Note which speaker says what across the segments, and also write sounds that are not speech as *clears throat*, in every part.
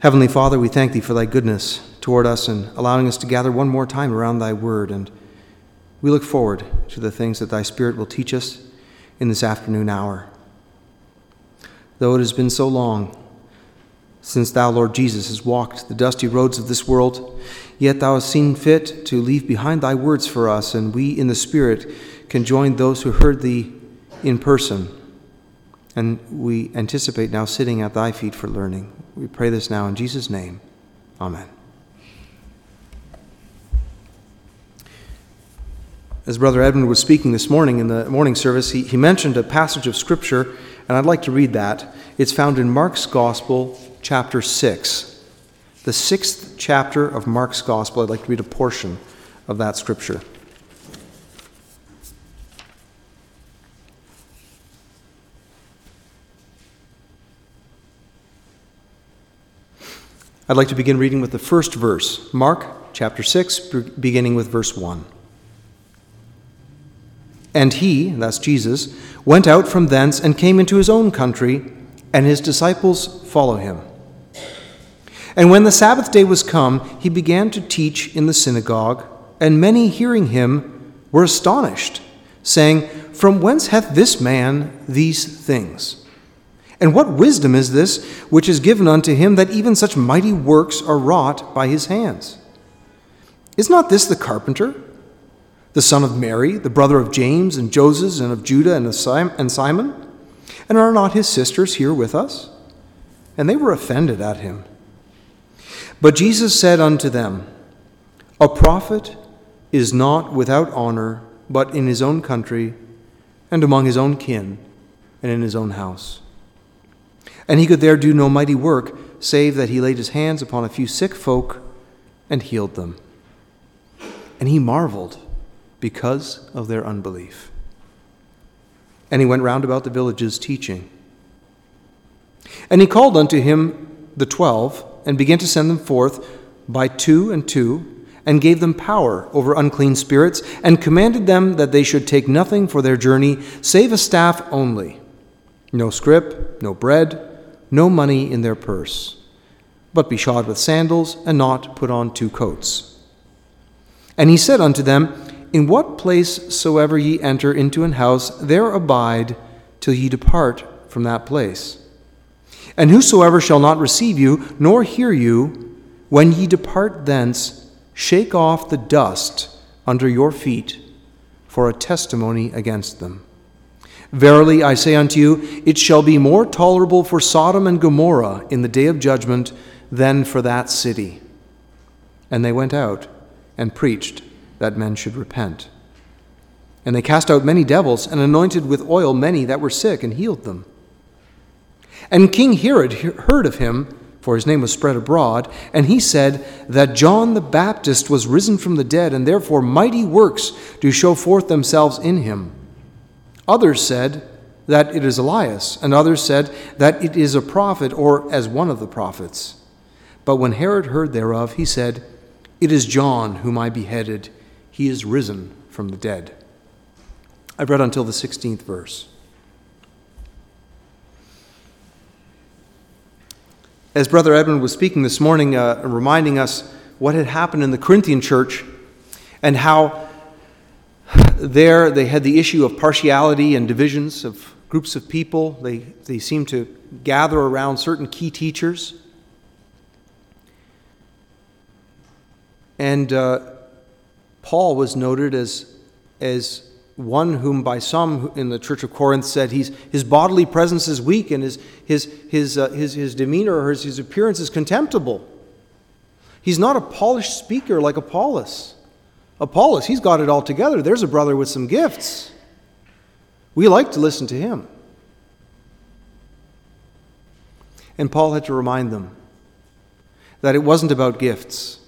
Speaker 1: Heavenly Father, we thank thee for thy goodness toward us and allowing us to gather one more time around thy word. And we look forward to the things that thy Spirit will teach us in this afternoon hour. Though it has been so long since thou, Lord Jesus, has walked the dusty roads of this world, yet thou hast seen fit to leave behind thy words for us, and we in the Spirit can join those who heard thee in person. And we anticipate now sitting at thy feet for learning. We pray this now in Jesus' name. Amen. As Brother Edmund was speaking this morning in the morning service, he, he mentioned a passage of Scripture, and I'd like to read that. It's found in Mark's Gospel, chapter 6. The sixth chapter of Mark's Gospel. I'd like to read a portion of that Scripture. I'd like to begin reading with the first verse, Mark chapter 6, beginning with verse 1. And he, that's Jesus, went out from thence and came into his own country, and his disciples follow him. And when the Sabbath day was come, he began to teach in the synagogue, and many hearing him were astonished, saying, From whence hath this man these things? And what wisdom is this which is given unto him that even such mighty works are wrought by his hands? Is not this the carpenter, the son of Mary, the brother of James and Joses and of Judah and Simon? And are not his sisters here with us? And they were offended at him. But Jesus said unto them, A prophet is not without honor but in his own country and among his own kin and in his own house. And he could there do no mighty work, save that he laid his hands upon a few sick folk and healed them. And he marveled because of their unbelief. And he went round about the villages teaching. And he called unto him the twelve, and began to send them forth by two and two, and gave them power over unclean spirits, and commanded them that they should take nothing for their journey, save a staff only no scrip, no bread no money in their purse, but be shod with sandals, and not put on two coats. And he said unto them, In what place soever ye enter into an house, there abide till ye depart from that place. And whosoever shall not receive you, nor hear you, when ye depart thence, shake off the dust under your feet for a testimony against them. Verily I say unto you, it shall be more tolerable for Sodom and Gomorrah in the day of judgment than for that city. And they went out and preached that men should repent. And they cast out many devils and anointed with oil many that were sick and healed them. And King Herod heard of him, for his name was spread abroad, and he said that John the Baptist was risen from the dead, and therefore mighty works do show forth themselves in him. Others said that it is Elias, and others said that it is a prophet or as one of the prophets. But when Herod heard thereof, he said, It is John whom I beheaded. He is risen from the dead. I've read until the 16th verse. As Brother Edmund was speaking this morning, uh, reminding us what had happened in the Corinthian church and how there, they had the issue of partiality and divisions of groups of people. They, they seemed to gather around certain key teachers. And uh, Paul was noted as, as one whom by some in the church of Corinth said he's, his bodily presence is weak and his, his, his, uh, his, his demeanor or his, his appearance is contemptible. He's not a polished speaker like Apollos. Apollos, he's got it all together. There's a brother with some gifts. We like to listen to him. And Paul had to remind them that it wasn't about gifts,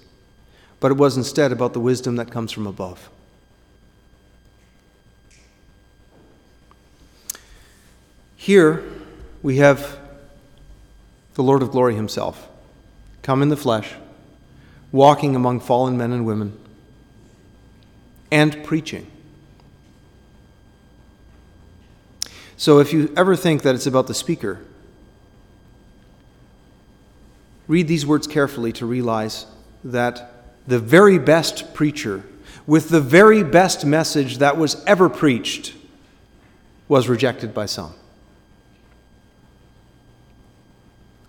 Speaker 1: but it was instead about the wisdom that comes from above. Here we have the Lord of glory himself come in the flesh, walking among fallen men and women and preaching. So if you ever think that it's about the speaker, read these words carefully to realize that the very best preacher, with the very best message that was ever preached, was rejected by some.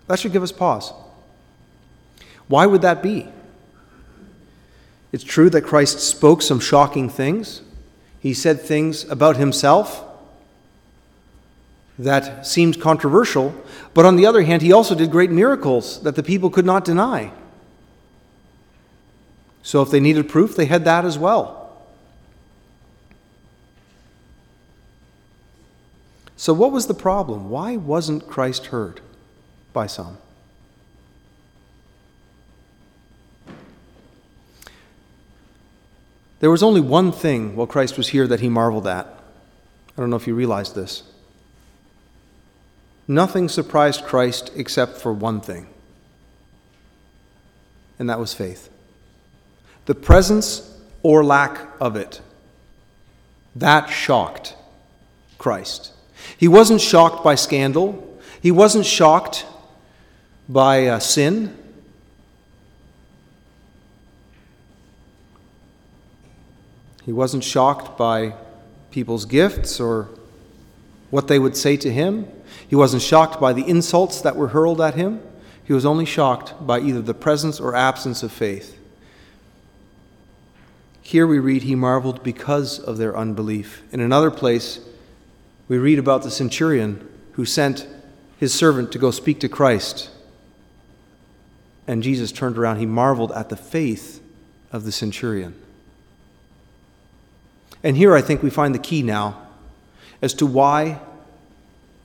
Speaker 1: That should give us pause. Why would that be? It's true that Christ spoke some shocking things. He said things about himself that seemed controversial, but on the other hand, he also did great miracles that the people could not deny. So if they needed proof, they had that as well. So, what was the problem? Why wasn't Christ heard by some? There was only one thing while Christ was here that he marveled at. I don't know if you realize this. Nothing surprised Christ except for one thing, and that was faith. The presence or lack of it. That shocked Christ. He wasn't shocked by scandal, he wasn't shocked by uh, sin. He wasn't shocked by people's gifts or what they would say to him. He wasn't shocked by the insults that were hurled at him. He was only shocked by either the presence or absence of faith. Here we read, He marveled because of their unbelief. In another place, we read about the centurion who sent his servant to go speak to Christ. And Jesus turned around. He marveled at the faith of the centurion. And here I think we find the key now as to why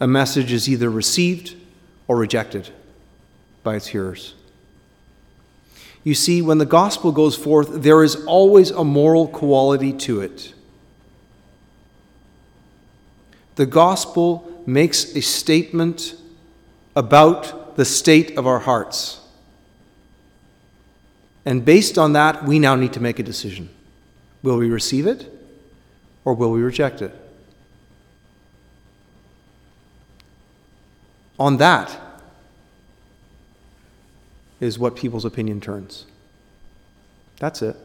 Speaker 1: a message is either received or rejected by its hearers. You see, when the gospel goes forth, there is always a moral quality to it. The gospel makes a statement about the state of our hearts. And based on that, we now need to make a decision. Will we receive it or will we reject it? On that is what people's opinion turns. That's it.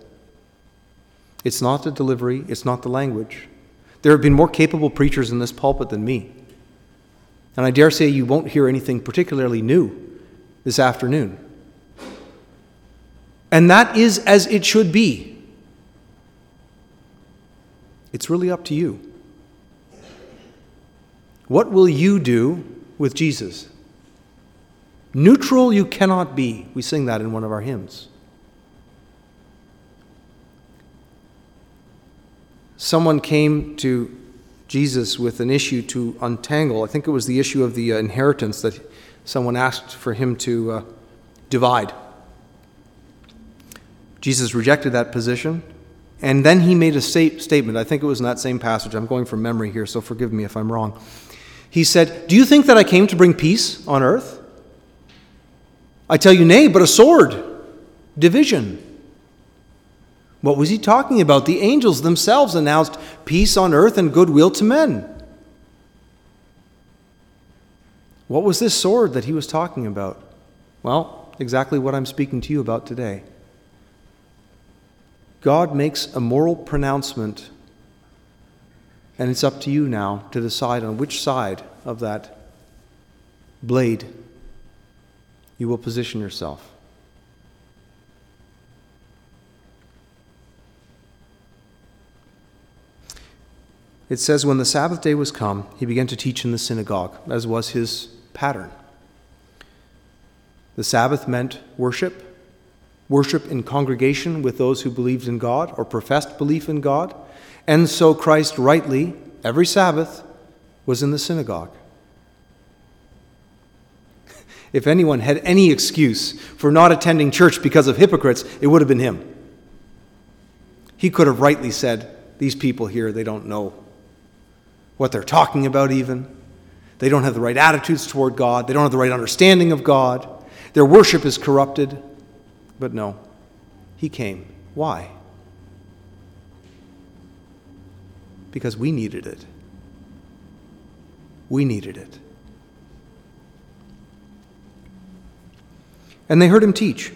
Speaker 1: It's not the delivery, it's not the language. There have been more capable preachers in this pulpit than me. And I dare say you won't hear anything particularly new this afternoon. And that is as it should be. It's really up to you. What will you do with Jesus? Neutral you cannot be. We sing that in one of our hymns. Someone came to Jesus with an issue to untangle. I think it was the issue of the uh, inheritance that someone asked for him to uh, divide. Jesus rejected that position and then he made a statement. I think it was in that same passage. I'm going from memory here, so forgive me if I'm wrong. He said, Do you think that I came to bring peace on earth? I tell you, nay, but a sword, division. What was he talking about? The angels themselves announced peace on earth and goodwill to men. What was this sword that he was talking about? Well, exactly what I'm speaking to you about today. God makes a moral pronouncement, and it's up to you now to decide on which side of that blade you will position yourself. It says, When the Sabbath day was come, he began to teach in the synagogue, as was his pattern. The Sabbath meant worship worship in congregation with those who believed in God or professed belief in God. And so Christ rightly, every Sabbath, was in the synagogue. *laughs* If anyone had any excuse for not attending church because of hypocrites, it would have been him. He could have rightly said, These people here, they don't know what they're talking about, even. They don't have the right attitudes toward God. They don't have the right understanding of God. Their worship is corrupted. But no, he came. Why? Because we needed it. We needed it. And they heard him teach.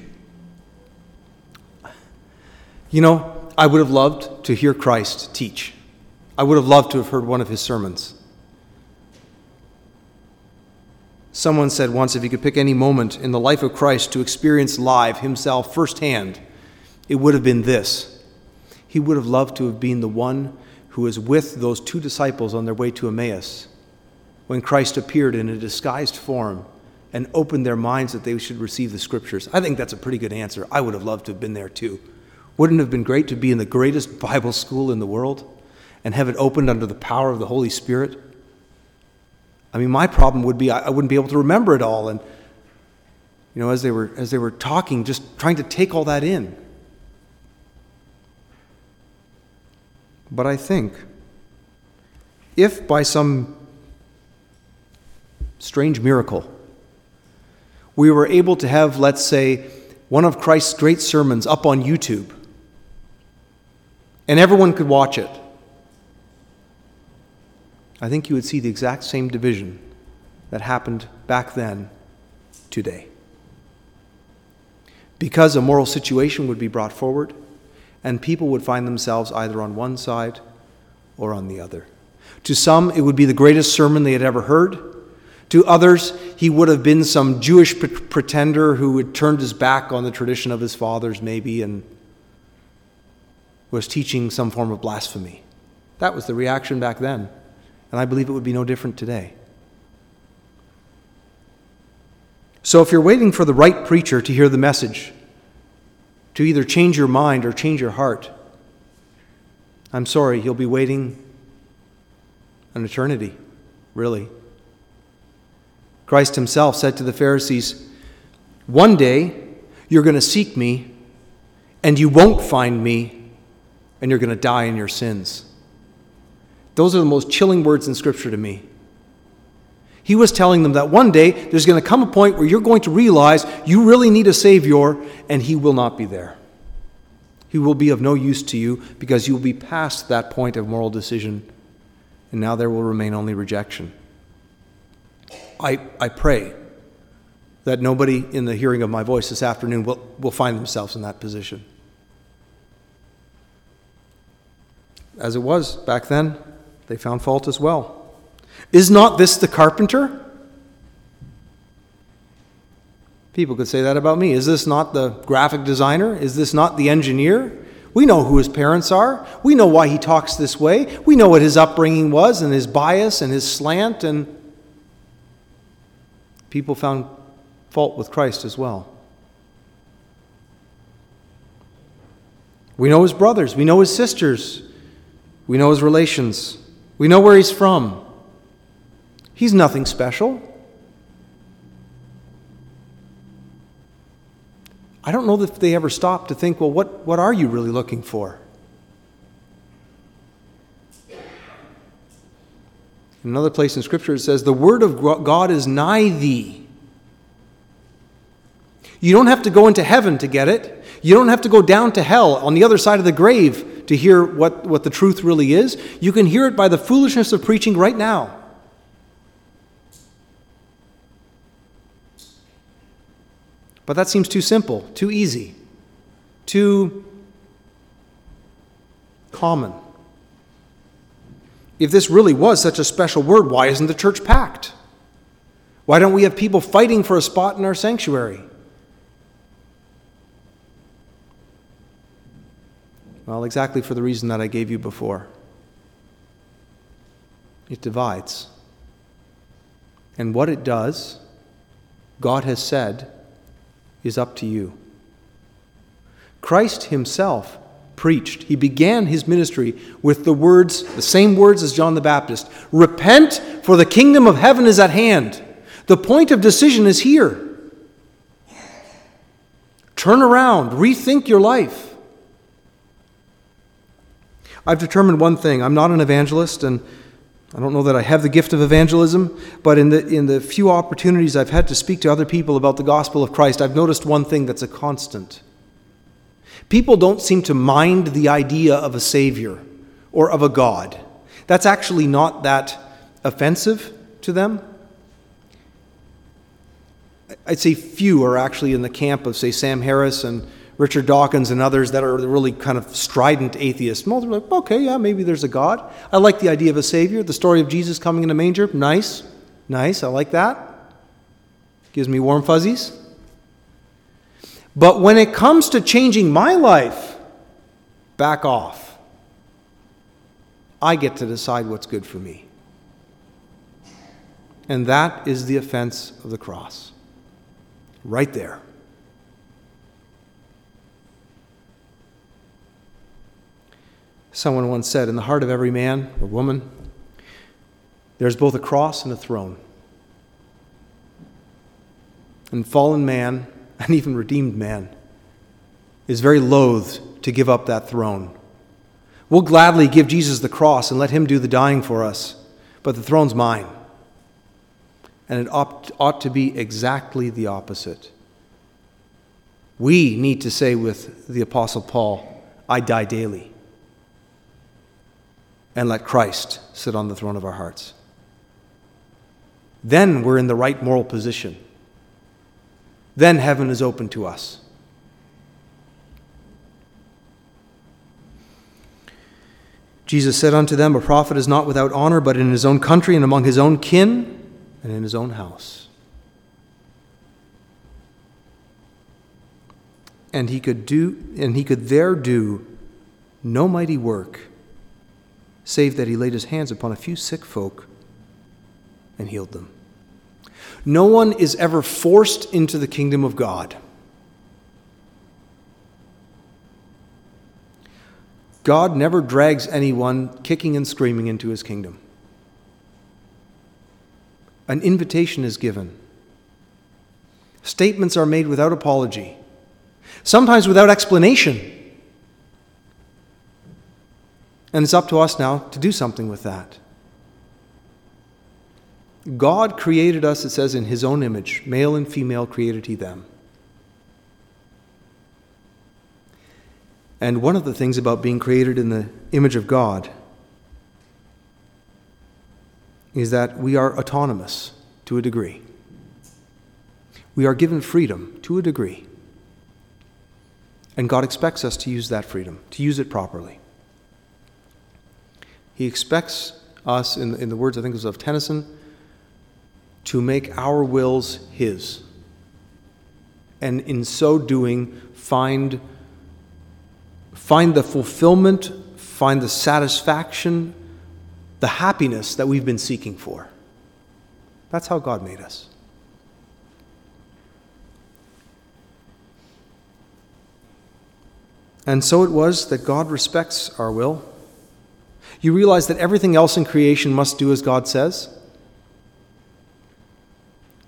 Speaker 1: You know, I would have loved to hear Christ teach. I would have loved to have heard one of his sermons. Someone said once if he could pick any moment in the life of Christ to experience live himself firsthand, it would have been this. He would have loved to have been the one who was with those two disciples on their way to Emmaus when Christ appeared in a disguised form and opened their minds that they should receive the scriptures. I think that's a pretty good answer. I would have loved to have been there too. Wouldn't it have been great to be in the greatest Bible school in the world and have it opened under the power of the Holy Spirit? I mean, my problem would be I wouldn't be able to remember it all. And, you know, as they were, as they were talking, just trying to take all that in. But I think if by some strange miracle we were able to have, let's say, one of Christ's great sermons up on YouTube, and everyone could watch it, I think you would see the exact same division that happened back then today. Because a moral situation would be brought forward, and people would find themselves either on one side or on the other. To some, it would be the greatest sermon they had ever heard. To others, he would have been some Jewish pretender who had turned his back on the tradition of his fathers, maybe, and was teaching some form of blasphemy. That was the reaction back then. And I believe it would be no different today. So if you're waiting for the right preacher to hear the message, to either change your mind or change your heart, I'm sorry, you'll be waiting an eternity, really. Christ himself said to the Pharisees, One day you're going to seek me, and you won't find me, and you're going to die in your sins. Those are the most chilling words in Scripture to me. He was telling them that one day there's going to come a point where you're going to realize you really need a Savior, and He will not be there. He will be of no use to you because you will be past that point of moral decision, and now there will remain only rejection. I, I pray that nobody in the hearing of my voice this afternoon will, will find themselves in that position. As it was back then, they found fault as well. Is not this the carpenter? People could say that about me. Is this not the graphic designer? Is this not the engineer? We know who his parents are. We know why he talks this way. We know what his upbringing was and his bias and his slant. And people found fault with Christ as well. We know his brothers. We know his sisters. We know his relations. We know where he's from. He's nothing special. I don't know if they ever stop to think, well, what, what are you really looking for? In another place in Scripture, it says, The word of God is nigh thee. You don't have to go into heaven to get it. You don't have to go down to hell on the other side of the grave to hear what, what the truth really is. You can hear it by the foolishness of preaching right now. But that seems too simple, too easy, too common. If this really was such a special word, why isn't the church packed? Why don't we have people fighting for a spot in our sanctuary? Well, exactly for the reason that I gave you before it divides. And what it does, God has said, is up to you. Christ himself preached. He began his ministry with the words, the same words as John the Baptist Repent, for the kingdom of heaven is at hand. The point of decision is here. Turn around, rethink your life. I've determined one thing I'm not an evangelist, and I don't know that I have the gift of evangelism, but in the, in the few opportunities I've had to speak to other people about the gospel of Christ, I've noticed one thing that's a constant. People don't seem to mind the idea of a Savior or of a God. That's actually not that offensive to them. I'd say few are actually in the camp of, say, Sam Harris and Richard Dawkins and others that are really kind of strident atheists. Most are like, okay, yeah, maybe there's a God. I like the idea of a Savior. The story of Jesus coming in a manger, nice, nice, I like that. Gives me warm fuzzies. But when it comes to changing my life, back off. I get to decide what's good for me. And that is the offense of the cross. Right there. Someone once said, In the heart of every man or woman, there's both a cross and a throne. And fallen man, *laughs* and even redeemed man, is very loath to give up that throne. We'll gladly give Jesus the cross and let him do the dying for us, but the throne's mine. And it ought, ought to be exactly the opposite. We need to say with the Apostle Paul, I die daily. And let Christ sit on the throne of our hearts. Then we're in the right moral position. Then heaven is open to us. Jesus said unto them, A prophet is not without honor, but in his own country and among his own kin and in his own house. And he could do and he could there do no mighty work, save that he laid his hands upon a few sick folk and healed them. No one is ever forced into the kingdom of God. God never drags anyone kicking and screaming into his kingdom. An invitation is given. Statements are made without apology, sometimes without explanation. And it's up to us now to do something with that. God created us, it says, in his own image. Male and female created he them. And one of the things about being created in the image of God is that we are autonomous to a degree. We are given freedom to a degree. And God expects us to use that freedom, to use it properly. He expects us, in, in the words I think it was of Tennyson, to make our wills His. And in so doing, find, find the fulfillment, find the satisfaction, the happiness that we've been seeking for. That's how God made us. And so it was that God respects our will. You realize that everything else in creation must do as God says?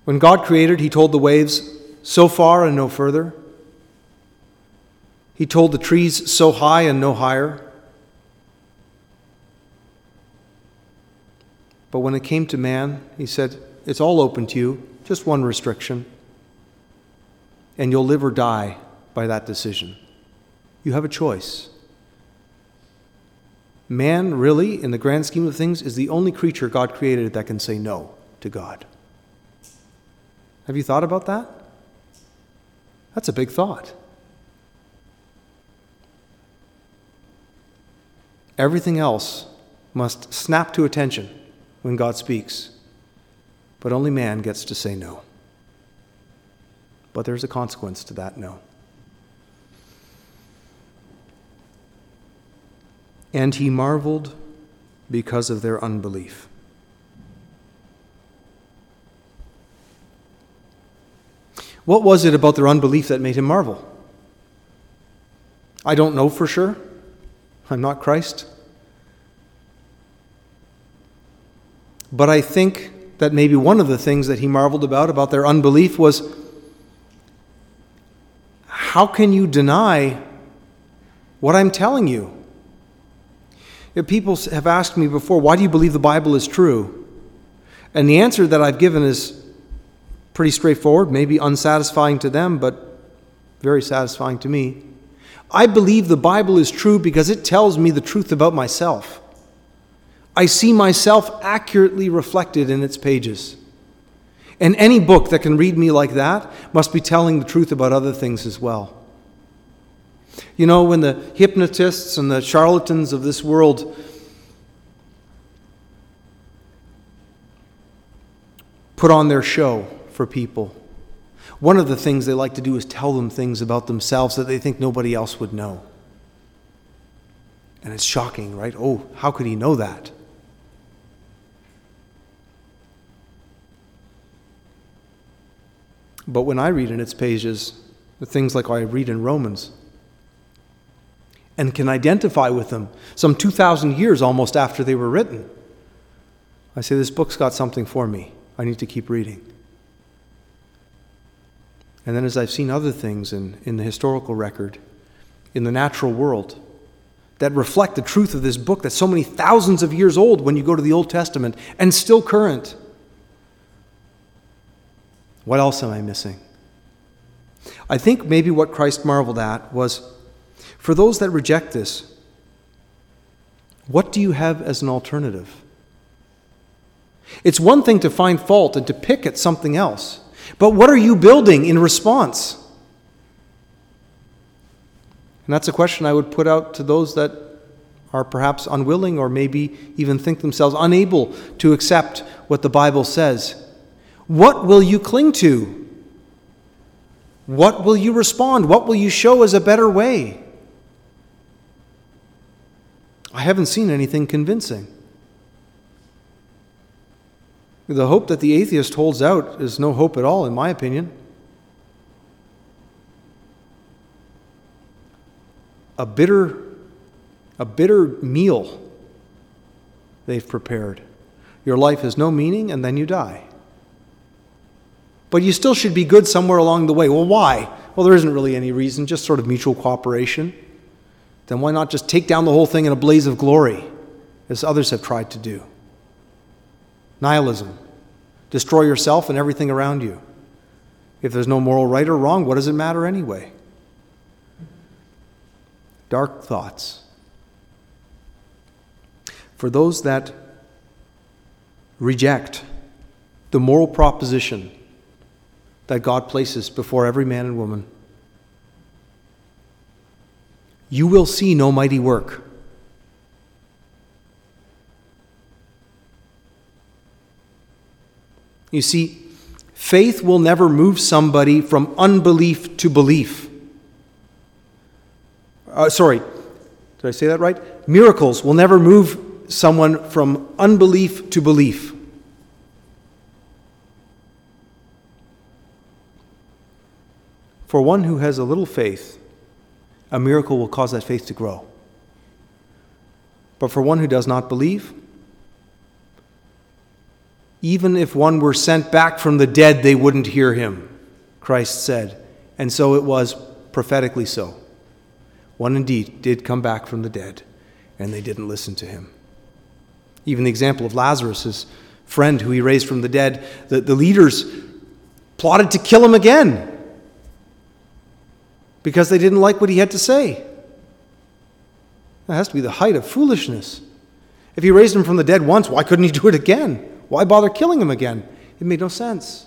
Speaker 1: When God created, He told the waves, so far and no further. He told the trees, so high and no higher. But when it came to man, He said, it's all open to you, just one restriction. And you'll live or die by that decision. You have a choice. Man, really, in the grand scheme of things, is the only creature God created that can say no to God. Have you thought about that? That's a big thought. Everything else must snap to attention when God speaks, but only man gets to say no. But there's a consequence to that no. And he marveled because of their unbelief. What was it about their unbelief that made him marvel? I don't know for sure. I'm not Christ. But I think that maybe one of the things that he marveled about, about their unbelief, was how can you deny what I'm telling you? If people have asked me before, why do you believe the Bible is true? And the answer that I've given is pretty straightforward, maybe unsatisfying to them, but very satisfying to me. I believe the Bible is true because it tells me the truth about myself. I see myself accurately reflected in its pages. And any book that can read me like that must be telling the truth about other things as well. You know, when the hypnotists and the charlatans of this world put on their show for people, one of the things they like to do is tell them things about themselves that they think nobody else would know. And it's shocking, right? Oh, how could he know that? But when I read in its pages the things like I read in Romans and can identify with them some 2,000 years almost after they were written, I say, This book's got something for me. I need to keep reading. And then as I've seen other things in, in the historical record, in the natural world, that reflect the truth of this book that's so many thousands of years old when you go to the Old Testament and still current. What else am I missing? I think maybe what Christ marveled at was for those that reject this, what do you have as an alternative? It's one thing to find fault and to pick at something else, but what are you building in response? And that's a question I would put out to those that are perhaps unwilling or maybe even think themselves unable to accept what the Bible says. What will you cling to? What will you respond? What will you show as a better way? I haven't seen anything convincing. The hope that the atheist holds out is no hope at all, in my opinion. a bitter, a bitter meal they've prepared. Your life has no meaning, and then you die. But you still should be good somewhere along the way. Well, why? Well, there isn't really any reason, just sort of mutual cooperation. Then why not just take down the whole thing in a blaze of glory, as others have tried to do? Nihilism. Destroy yourself and everything around you. If there's no moral right or wrong, what does it matter anyway? dark thoughts. For those that reject the moral proposition that God places before every man and woman, you will see no mighty work. You see, faith will never move somebody from unbelief to belief. Uh, sorry, did I say that right? Miracles will never move someone from unbelief to belief. For one who has a little faith, a miracle will cause that faith to grow. But for one who does not believe, even if one were sent back from the dead, they wouldn't hear him, Christ said. And so it was prophetically so. One indeed did come back from the dead, and they didn't listen to him. Even the example of Lazarus, his friend who he raised from the dead, the, the leaders plotted to kill him again because they didn't like what he had to say. That has to be the height of foolishness. If he raised him from the dead once, why couldn't he do it again? Why bother killing him again? It made no sense.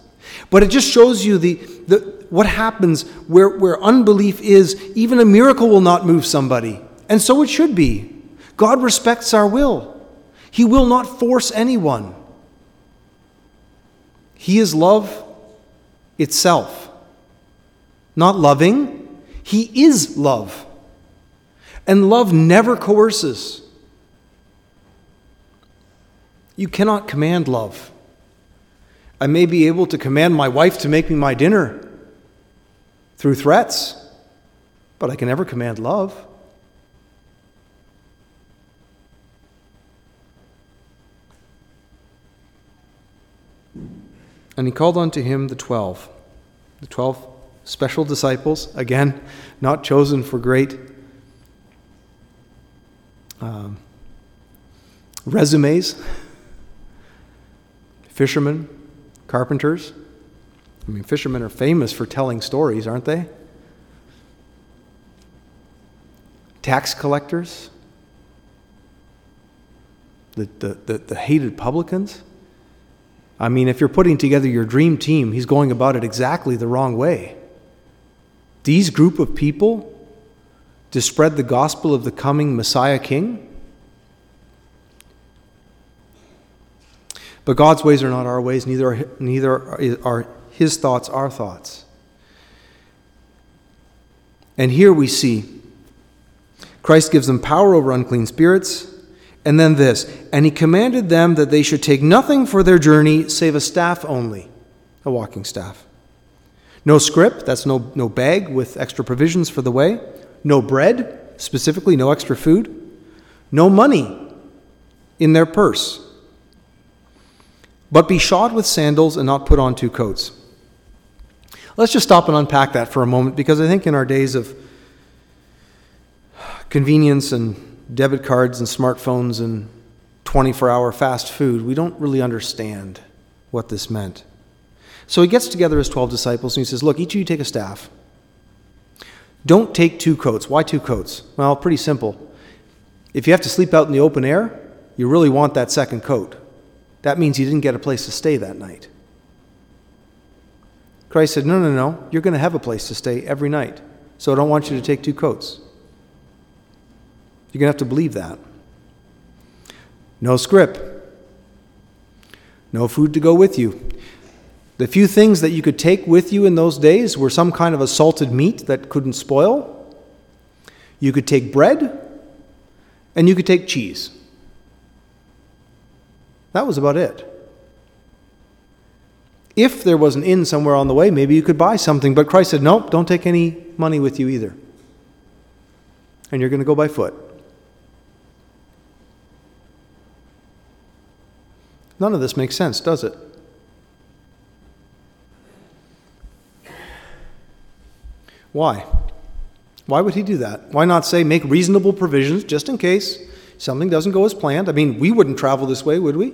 Speaker 1: But it just shows you the, the, what happens where, where unbelief is. Even a miracle will not move somebody. And so it should be. God respects our will, He will not force anyone. He is love itself. Not loving, He is love. And love never coerces. You cannot command love. I may be able to command my wife to make me my dinner through threats, but I can never command love. And he called unto him the twelve, the twelve special disciples, again, not chosen for great um, resumes, fishermen, Carpenters? I mean, fishermen are famous for telling stories, aren't they? Tax collectors? The, the, the, the hated publicans? I mean, if you're putting together your dream team, he's going about it exactly the wrong way. These group of people to spread the gospel of the coming Messiah King? But God's ways are not our ways, neither are, neither are his thoughts our thoughts. And here we see Christ gives them power over unclean spirits. And then this, and he commanded them that they should take nothing for their journey save a staff only, a walking staff. No scrip, that's no, no bag with extra provisions for the way. No bread, specifically, no extra food. No money in their purse. But be shod with sandals and not put on two coats. Let's just stop and unpack that for a moment because I think in our days of convenience and debit cards and smartphones and 24 hour fast food, we don't really understand what this meant. So he gets together his 12 disciples and he says, Look, each of you take a staff. Don't take two coats. Why two coats? Well, pretty simple. If you have to sleep out in the open air, you really want that second coat. That means you didn't get a place to stay that night. Christ said, No, no, no. You're going to have a place to stay every night. So I don't want you to take two coats. You're going to have to believe that. No scrip. No food to go with you. The few things that you could take with you in those days were some kind of a salted meat that couldn't spoil. You could take bread, and you could take cheese. That was about it. If there was an inn somewhere on the way, maybe you could buy something. But Christ said, Nope, don't take any money with you either. And you're going to go by foot. None of this makes sense, does it? Why? Why would he do that? Why not say make reasonable provisions just in case something doesn't go as planned? I mean, we wouldn't travel this way, would we?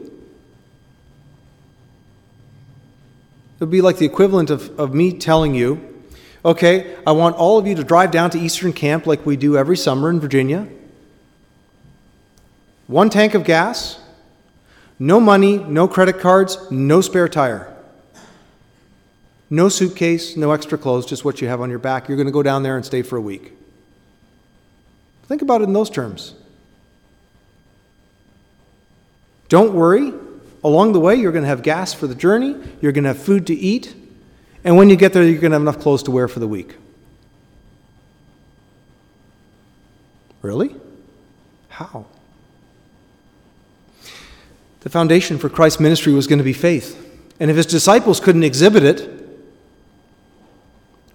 Speaker 1: It would be like the equivalent of, of me telling you, okay, I want all of you to drive down to Eastern Camp like we do every summer in Virginia. One tank of gas, no money, no credit cards, no spare tire. No suitcase, no extra clothes, just what you have on your back. You're going to go down there and stay for a week. Think about it in those terms. Don't worry, Along the way, you're going to have gas for the journey, you're going to have food to eat, and when you get there, you're going to have enough clothes to wear for the week. Really? How? The foundation for Christ's ministry was going to be faith. And if his disciples couldn't exhibit it,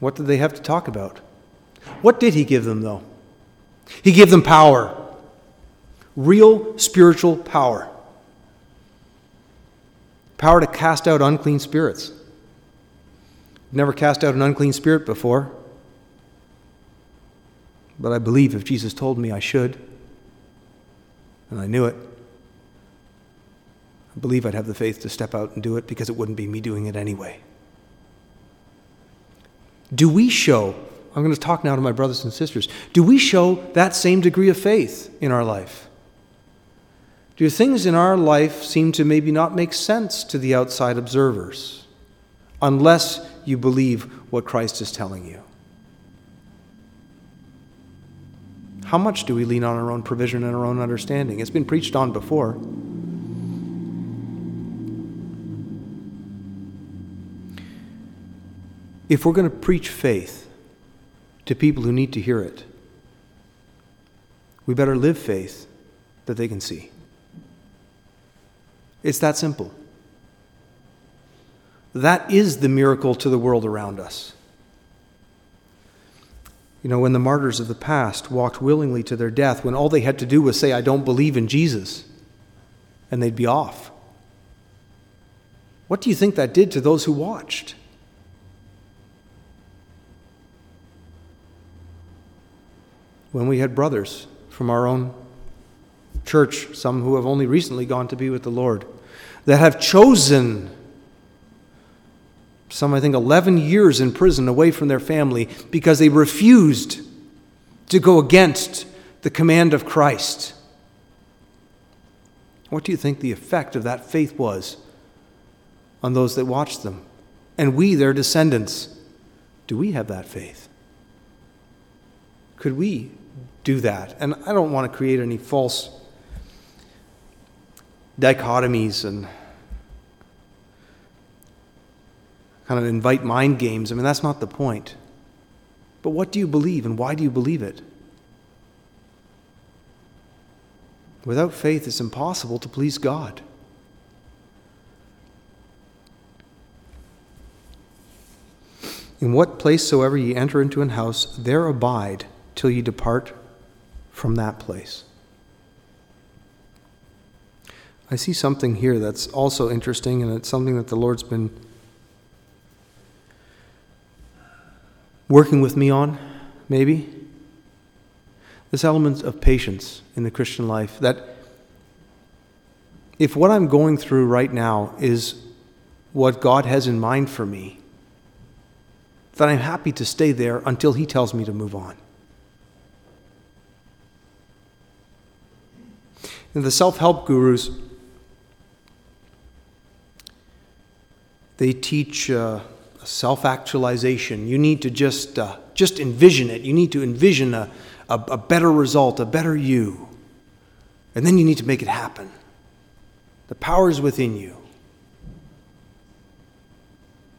Speaker 1: what did they have to talk about? What did he give them, though? He gave them power real spiritual power power to cast out unclean spirits. Never cast out an unclean spirit before, but I believe if Jesus told me I should, and I knew it, I believe I'd have the faith to step out and do it because it wouldn't be me doing it anyway. Do we show, I'm going to talk now to my brothers and sisters, do we show that same degree of faith in our life? Do things in our life seem to maybe not make sense to the outside observers unless you believe what Christ is telling you? How much do we lean on our own provision and our own understanding? It's been preached on before. If we're going to preach faith to people who need to hear it, we better live faith that they can see. It's that simple. That is the miracle to the world around us. You know, when the martyrs of the past walked willingly to their death, when all they had to do was say, I don't believe in Jesus, and they'd be off. What do you think that did to those who watched? When we had brothers from our own church, some who have only recently gone to be with the Lord, that have chosen some, I think, 11 years in prison away from their family because they refused to go against the command of Christ. What do you think the effect of that faith was on those that watched them. And we, their descendants, do we have that faith? Could we do that? And I don't want to create any false dichotomies and kind of invite mind games. I mean, that's not the point. But what do you believe and why do you believe it? Without faith, it's impossible to please God. In what place soever ye enter into an house, there abide till you depart from that place. I see something here that's also interesting, and it's something that the Lord's been working with me on, maybe. This element of patience in the Christian life. That if what I'm going through right now is what God has in mind for me, that I'm happy to stay there until He tells me to move on. The self help gurus, they teach uh, self actualization. You need to just, uh, just envision it. You need to envision a, a, a better result, a better you. And then you need to make it happen. The power is within you.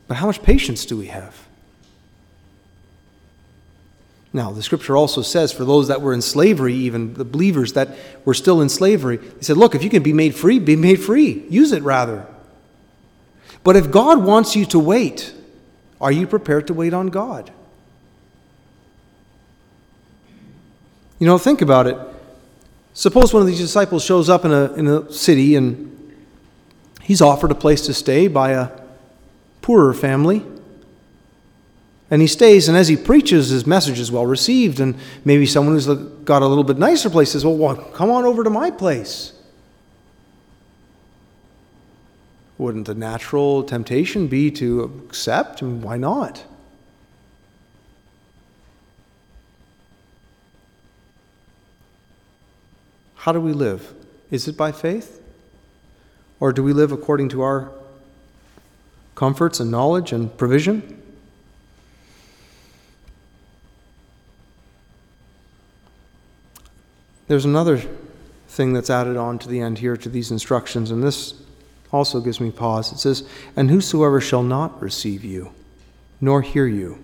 Speaker 1: But how much patience do we have? Now, the scripture also says for those that were in slavery, even the believers that were still in slavery, he said, Look, if you can be made free, be made free. Use it rather. But if God wants you to wait, are you prepared to wait on God? You know, think about it. Suppose one of these disciples shows up in a, in a city and he's offered a place to stay by a poorer family. And he stays, and as he preaches, his message is well received. And maybe someone who's got a little bit nicer place says, Well, come on over to my place. Wouldn't the natural temptation be to accept? And why not? How do we live? Is it by faith? Or do we live according to our comforts and knowledge and provision? There's another thing that's added on to the end here to these instructions, and this also gives me pause. It says, And whosoever shall not receive you, nor hear you.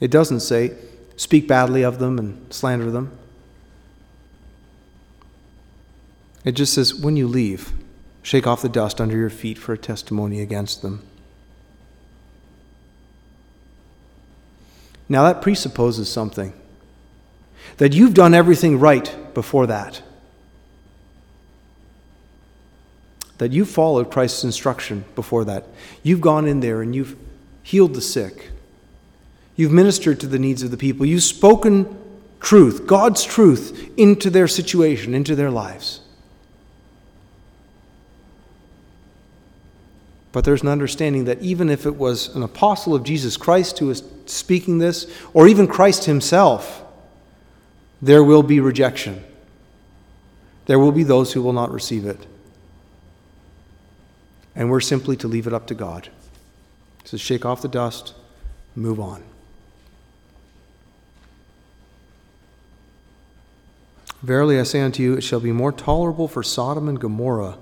Speaker 1: It doesn't say, speak badly of them and slander them. It just says, when you leave, shake off the dust under your feet for a testimony against them. Now that presupposes something that you've done everything right before that. That you've followed Christ's instruction before that. You've gone in there and you've healed the sick. You've ministered to the needs of the people. You've spoken truth, God's truth, into their situation, into their lives. But there's an understanding that even if it was an apostle of Jesus Christ who was speaking this, or even Christ himself, there will be rejection. There will be those who will not receive it. And we're simply to leave it up to God. To shake off the dust, move on. Verily I say unto you, it shall be more tolerable for Sodom and Gomorrah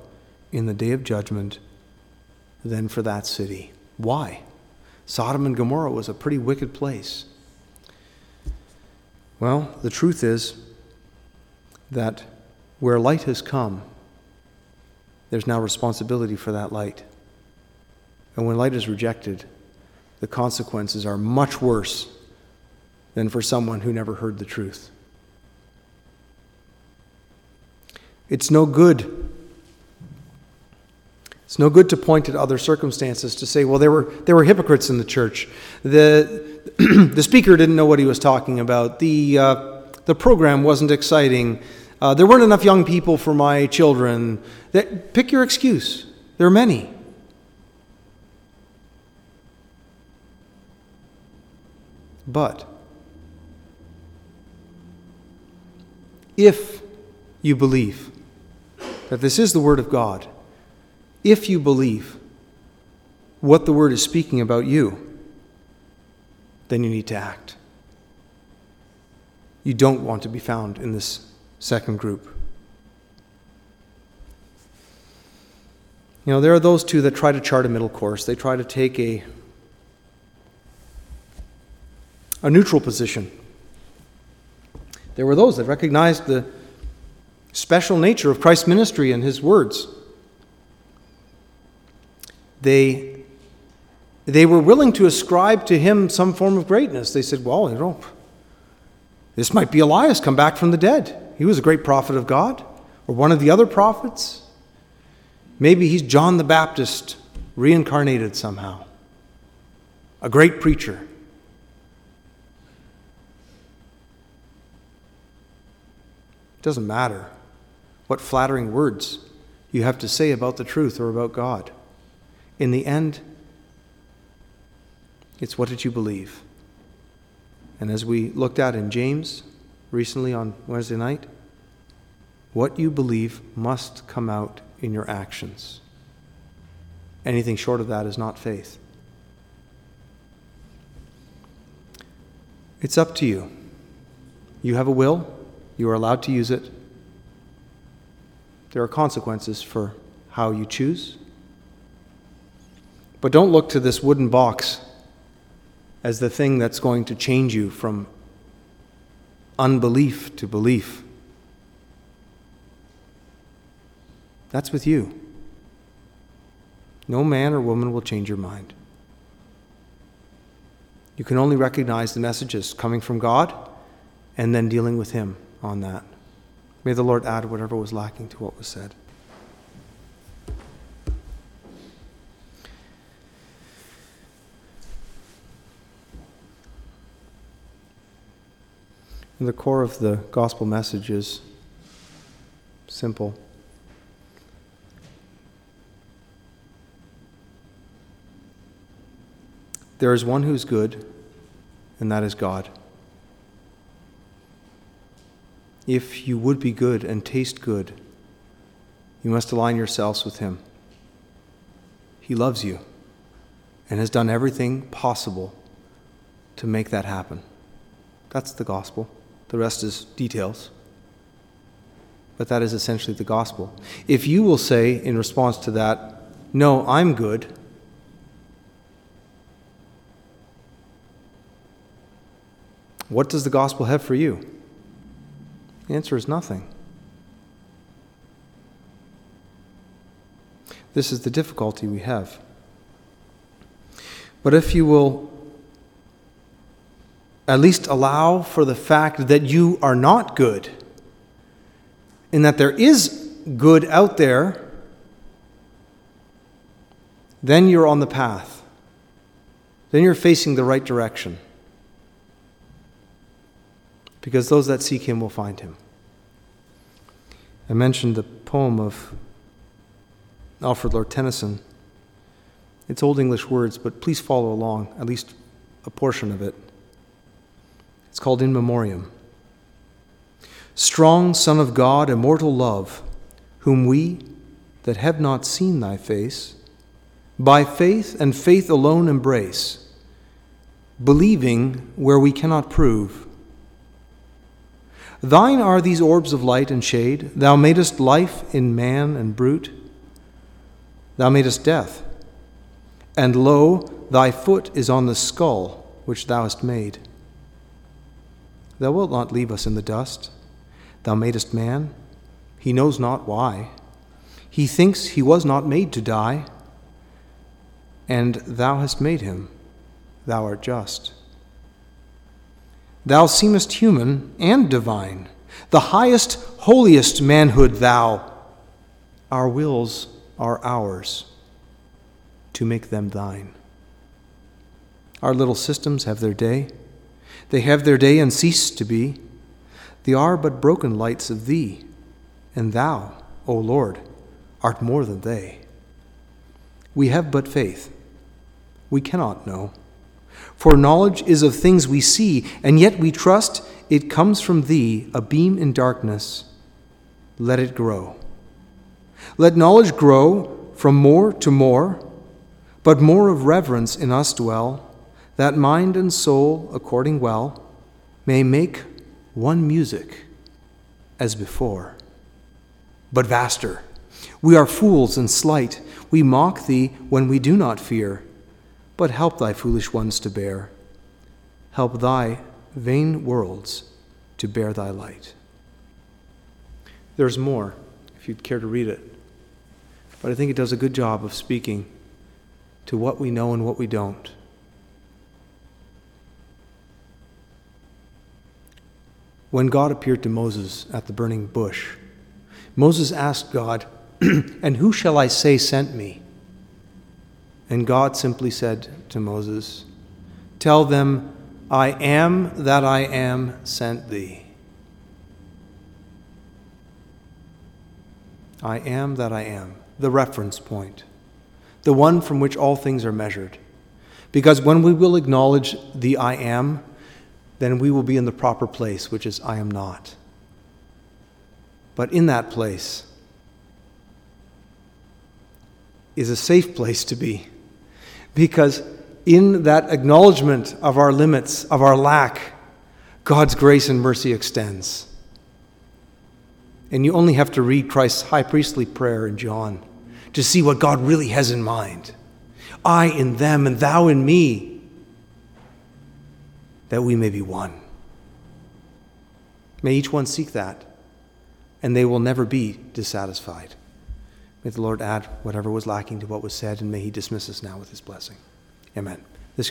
Speaker 1: in the day of judgment than for that city. Why? Sodom and Gomorrah was a pretty wicked place. Well, the truth is that where light has come, there's now responsibility for that light. And when light is rejected, the consequences are much worse than for someone who never heard the truth. It's no good. It's no good to point at other circumstances to say, well, there were, there were hypocrites in the church. The, *clears throat* the speaker didn't know what he was talking about. The, uh, the program wasn't exciting. Uh, there weren't enough young people for my children. That, pick your excuse. There are many. But if you believe that this is the Word of God, if you believe what the word is speaking about you, then you need to act. You don't want to be found in this second group. You know, there are those two that try to chart a middle course. They try to take a, a neutral position. There were those that recognized the special nature of Christ's ministry and his words. They, they were willing to ascribe to him some form of greatness. They said, well, you know, this might be Elias come back from the dead. He was a great prophet of God, or one of the other prophets. Maybe he's John the Baptist reincarnated somehow, a great preacher. It doesn't matter what flattering words you have to say about the truth or about God. In the end, it's what did you believe? And as we looked at in James recently on Wednesday night, what you believe must come out in your actions. Anything short of that is not faith. It's up to you. You have a will, you are allowed to use it. There are consequences for how you choose. But don't look to this wooden box as the thing that's going to change you from unbelief to belief. That's with you. No man or woman will change your mind. You can only recognize the messages coming from God and then dealing with Him on that. May the Lord add whatever was lacking to what was said. And the core of the gospel message is simple. There is one who's good, and that is God. If you would be good and taste good, you must align yourselves with Him. He loves you and has done everything possible to make that happen. That's the gospel. The rest is details. But that is essentially the gospel. If you will say in response to that, No, I'm good, what does the gospel have for you? The answer is nothing. This is the difficulty we have. But if you will at least allow for the fact that you are not good, and that there is good out there, then you're on the path. Then you're facing the right direction. Because those that seek him will find him. I mentioned the poem of Alfred Lord Tennyson. It's Old English words, but please follow along, at least a portion of it. It's called In Memoriam. Strong Son of God, immortal love, whom we that have not seen thy face, by faith and faith alone embrace, believing where we cannot prove. Thine are these orbs of light and shade. Thou madest life in man and brute. Thou madest death. And lo, thy foot is on the skull which thou hast made. Thou wilt not leave us in the dust. Thou madest man. He knows not why. He thinks he was not made to die. And thou hast made him. Thou art just. Thou seemest human and divine, the highest, holiest manhood, thou. Our wills are ours to make them thine. Our little systems have their day. They have their day and cease to be. They are but broken lights of Thee, and Thou, O Lord, art more than they. We have but faith. We cannot know. For knowledge is of things we see, and yet we trust it comes from Thee, a beam in darkness. Let it grow. Let knowledge grow from more to more but more of reverence in us dwell, that mind and soul, according well, may make one music as before, but vaster. We are fools and slight. We mock thee when we do not fear, but help thy foolish ones to bear. Help thy vain worlds to bear thy light. There's more, if you'd care to read it. But I think it does a good job of speaking to what we know and what we don't. When God appeared to Moses at the burning bush, Moses asked God, *clears throat* And who shall I say sent me? And God simply said to Moses, Tell them, I am that I am sent thee. I am that I am, the reference point, the one from which all things are measured. Because when we will acknowledge the I am, then we will be in the proper place, which is I am not. But in that place is a safe place to be. Because in that acknowledgement of our limits, of our lack, God's grace and mercy extends. And you only have to read Christ's high priestly prayer in John to see what God really has in mind. I in them and thou in me, that we may be one. May each one seek that, and they will never be dissatisfied. May the Lord add whatever was lacking to what was said, and may He dismiss us now with His blessing. Amen.